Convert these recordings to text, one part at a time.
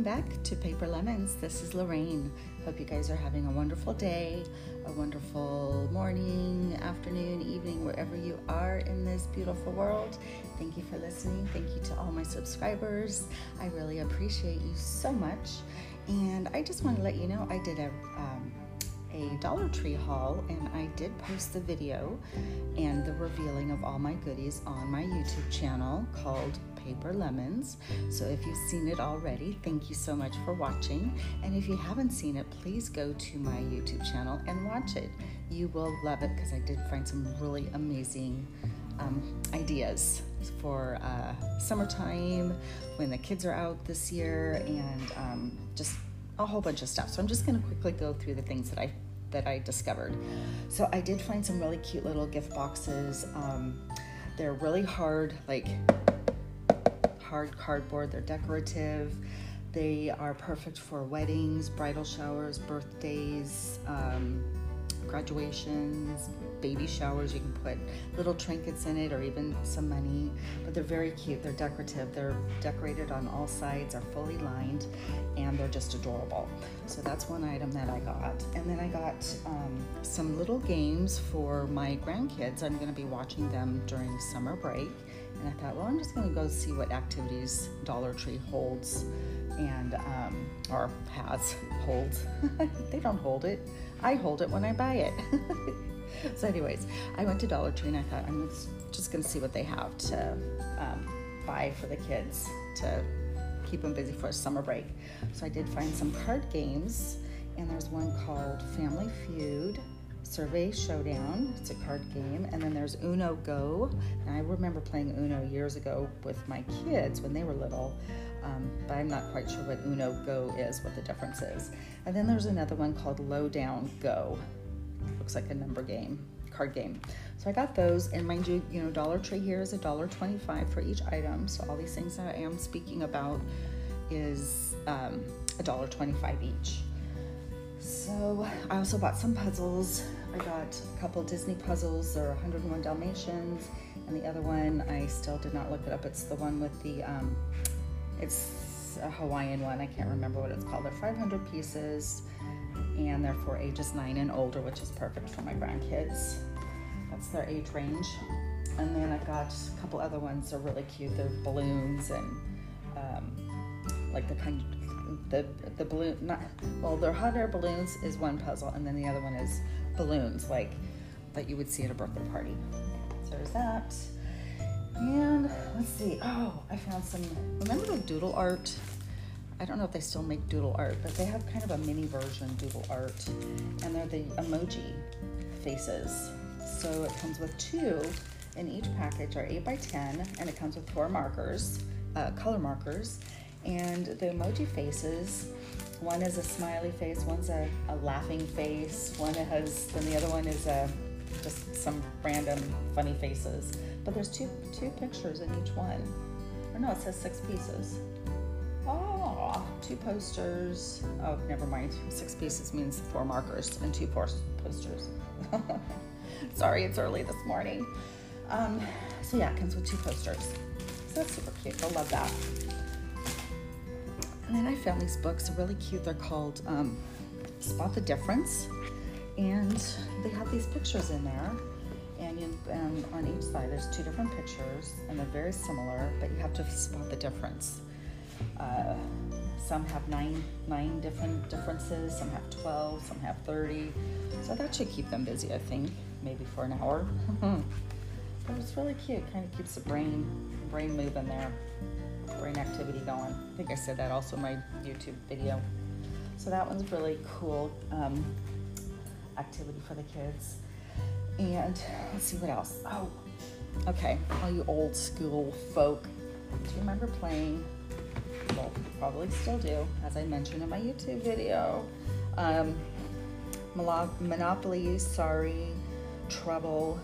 welcome back to Paper Lemons. This is Lorraine. Hope you guys are having a wonderful day, a wonderful morning, afternoon, evening, wherever you are in this beautiful world. Thank you for listening. Thank you to all my subscribers. I really appreciate you so much. And I just want to let you know I did a um, a Dollar Tree haul and I did post the video and the revealing of all my goodies on my YouTube channel called Paper Lemons. So if you've seen it already, thank you so much for watching. And if you haven't seen it, please go to my YouTube channel and watch it. You will love it because I did find some really amazing um, ideas for uh, summertime when the kids are out this year and um, just a whole bunch of stuff. So I'm just going to quickly go through the things that I that I discovered. So I did find some really cute little gift boxes. Um, they're really hard, like hard cardboard. They're decorative. They are perfect for weddings, bridal showers, birthdays, um, graduations, baby showers. You can put little trinkets in it or even some money. But they're very cute. They're decorative. They're decorated on all sides, are fully lined, and they're just adorable. So that's one item that I got. And then I got um, some little games for my grandkids. I'm going to be watching them during summer break. And I thought, well, I'm just going to go see what activities Dollar Tree holds and um, or has holds. they don't hold it. I hold it when I buy it. so, anyways, I went to Dollar Tree and I thought I'm just going to see what they have to um, buy for the kids to keep them busy for a summer break. So I did find some card games, and there's one called Family Feud Survey Showdown. It's a card game. And then there's Uno Go. And I remember playing Uno years ago with my kids when they were little, um, but I'm not quite sure what Uno Go is, what the difference is. And then there's another one called Lowdown Go. Looks like a number game, card game. So I got those, and mind you, you know, Dollar Tree here is a dollar twenty-five for each item. So all these things that I am speaking about is um, a dollar twenty-five each. So I also bought some puzzles. I got a couple Disney puzzles. They're 101 Dalmatians, and the other one I still did not look it up. It's the one with the um, it's a Hawaiian one. I can't remember what it's called. They're 500 pieces, and they're for ages nine and older, which is perfect for my grandkids. That's their age range. And then I've got a couple other ones. They're really cute. They're balloons and um, like the kind the the balloon not well their hot air balloons is one puzzle and then the other one is balloons like that you would see at a birthday party. So there's that. And let's see. Oh i found some remember the doodle art? I don't know if they still make doodle art but they have kind of a mini version doodle art and they're the emoji faces. So it comes with two in each package are 8 by 10 and it comes with four markers uh, color markers and the emoji faces one is a smiley face one's a, a laughing face one has then the other one is a just some random funny faces. But there's two two pictures in each one. Or no it says six pieces. Oh two posters. Oh never mind. Six pieces means four markers and two posters. Sorry it's early this morning. Um, so yeah it comes with two posters. So that's super cute. I love that and then I found these books, really cute. They're called um, Spot the Difference. And they have these pictures in there. And, you, and on each side, there's two different pictures, and they're very similar, but you have to spot the difference. Uh, some have nine nine different differences, some have 12, some have 30. So that should keep them busy, I think, maybe for an hour. but it's really cute, kind of keeps the brain brain moving there brain activity going. I think I said that also in my YouTube video. So that one's really cool um, activity for the kids. And let's see what else. Oh, okay. All you old school folk. Do you remember playing? Well, probably still do, as I mentioned in my YouTube video. Um, Monopoly, Sorry, Trouble,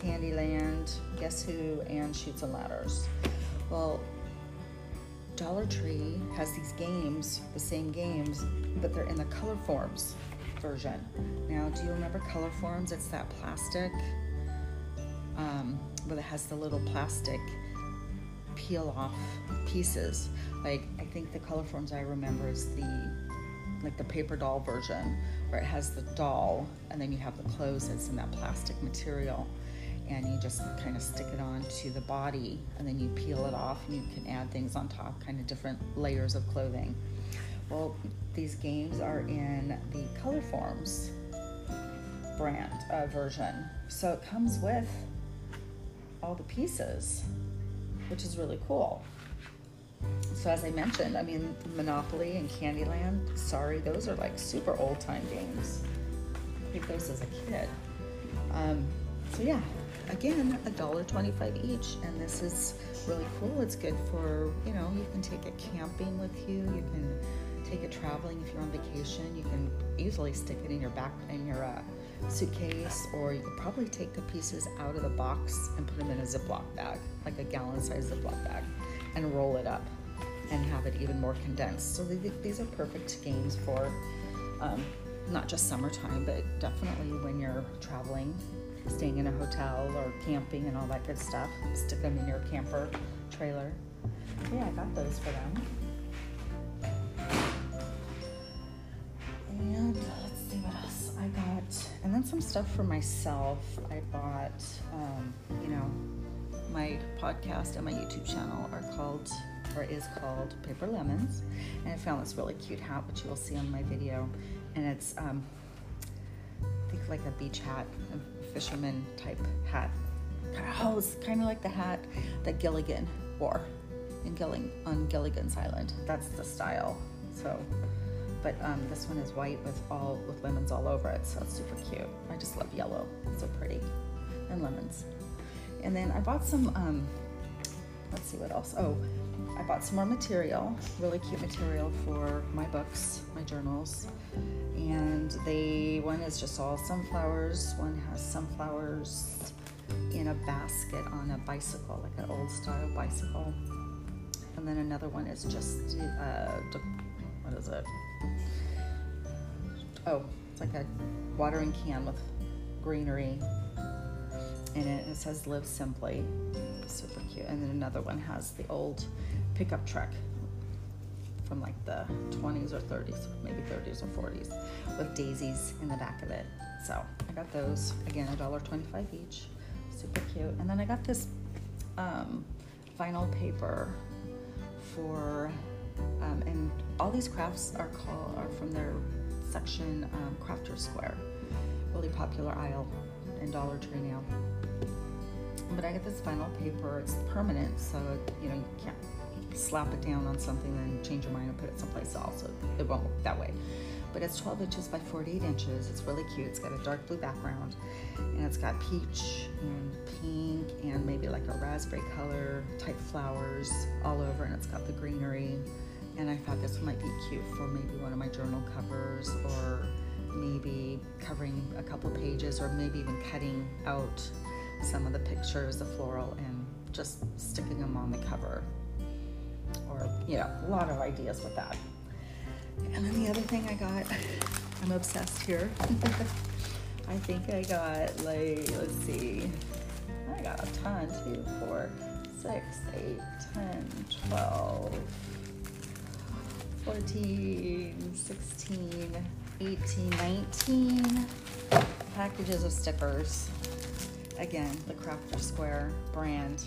Candyland, Guess Who, and Chutes and Ladders. Well, Dollar Tree has these games, the same games, but they're in the color forms version. Now, do you remember color forms? It's that plastic, um, but it has the little plastic peel off pieces. Like I think the Colorforms I remember is the like the paper doll version where it has the doll and then you have the clothes that's in that plastic material and you just kind of stick it on to the body and then you peel it off and you can add things on top kind of different layers of clothing well these games are in the Colorforms brand uh, version so it comes with all the pieces which is really cool so as I mentioned, I mean Monopoly and Candyland. Sorry, those are like super old time games. I played those as a kid. Um, so yeah, again, a dollar twenty-five each, and this is really cool. It's good for you know you can take it camping with you. You can take it traveling if you're on vacation. You can easily stick it in your back in your uh, suitcase, or you could probably take the pieces out of the box and put them in a Ziploc bag, like a gallon-sized Ziploc bag, and roll it up and have it even more condensed. So these are perfect games for um, not just summertime, but definitely when you're traveling, staying in a hotel or camping and all that good stuff. Stick them in your camper trailer. Yeah, I got those for them. And let's see what else I got. And then some stuff for myself. I bought, um, you know, my podcast and my YouTube channel are called or is called Paper Lemons. And I found this really cute hat, which you will see on my video. And it's, um, like a beach hat, a fisherman type hat. Oh, it's kind of like the hat that Gilligan wore in Gilling on Gilligan's Island. That's the style. So, but um, this one is white with all with lemons all over it, so it's super cute. I just love yellow; it's so pretty, and lemons. And then I bought some. Um, let's see what else. Oh, I bought some more material, really cute material for my books, my journals. And they one is just all sunflowers, one has sunflowers in a basket on a bicycle, like an old style bicycle. And then another one is just uh, what is it? Oh, it's like a watering can with greenery in it. It says "Live Simply." Super cute. And then another one has the old pickup truck from like the 20s or 30s, maybe 30s or 40s, with daisies in the back of it. So I got those again, a dollar twenty-five each, super cute. And then I got this um, vinyl paper for, um, and all these crafts are called are from their section um, Crafter Square, really popular aisle Dollar Tree now. But I got this vinyl paper. It's permanent, so you know you can't slap it down on something and change your mind and put it someplace else. So it won't work that way. But it's 12 inches by 48 inches. It's really cute. It's got a dark blue background and it's got peach and pink and maybe like a raspberry color type flowers all over and it's got the greenery. And I thought this might be cute for maybe one of my journal covers or maybe covering a couple pages or maybe even cutting out some of the pictures, the floral, and just sticking them on the cover or you know, a lot of ideas with that. And then the other thing I got, I'm obsessed here. I think I got like, let's see, I got a ton, two, four, six, eight, 10, 12, 14, 16, 18, 19 packages of stickers. Again, the Crafter Square brand.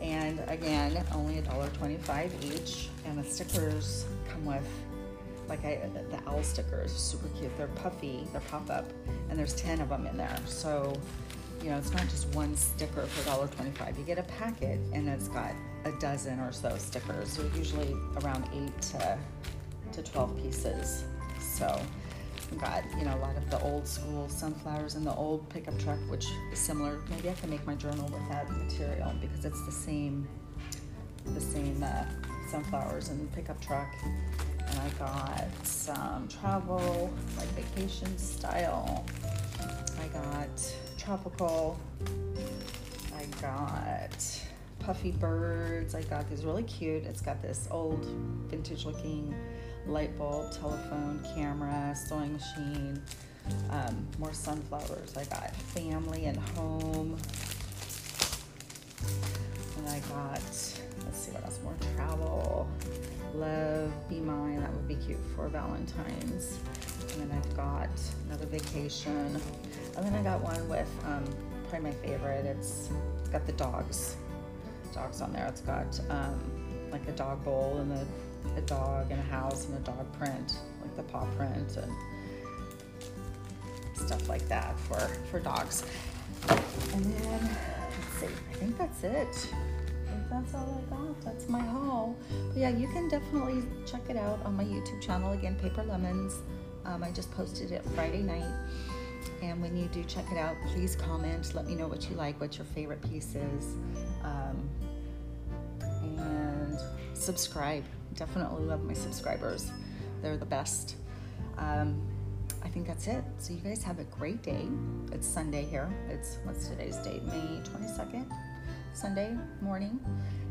And again only a dollar 25 each. And the stickers come with like I, the owl stickers super cute. They're puffy they're pop-up and there's 10 of them in there. So you know it's not just one sticker for $1.25 you get a packet and it's got a dozen or so stickers. So usually around 8 to, to 12 pieces. So got you know a lot of the old school sunflowers in the old pickup truck which is similar. Maybe i can make my journal with that material because it's the same the same uh, sunflowers in the pickup truck. And i got some travel like vacation style. I got tropical. I got puffy birds. I got these really cute. It's got this old vintage looking light bulb, telephone, camera, sewing machine, um, more sunflowers. I got family and home. And I got, let's see what else more travel. Love, be mine. That would be cute for Valentine's. And then I've got another vacation. And then I got one with um, probably my favorite. It's got the dogs, dogs on there. It's got um, like a dog bowl and a, a dog and a house and a dog print, like the paw print and stuff like that for for dogs. And then let's see, I think that's it. I think that's all I got. That's my haul. But yeah, you can definitely check it out on my YouTube channel again, Paper Lemons. Um, I just posted it Friday night. And when you do check it out, please comment. Let me know what you like, what your favorite piece is. Um, subscribe. Definitely love my subscribers, they're the best. Um, I think that's it. So, you guys have a great day. It's Sunday here. It's what's today's date? May 22nd, Sunday morning.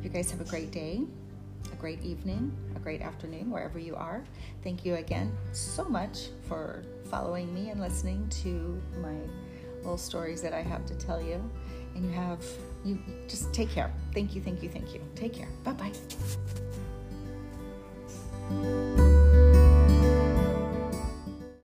You guys have a great day, a great evening, a great afternoon, wherever you are. Thank you again so much for following me and listening to my little stories that I have to tell you. And you have, you just take care. Thank you, thank you, thank you. Take care. Bye bye.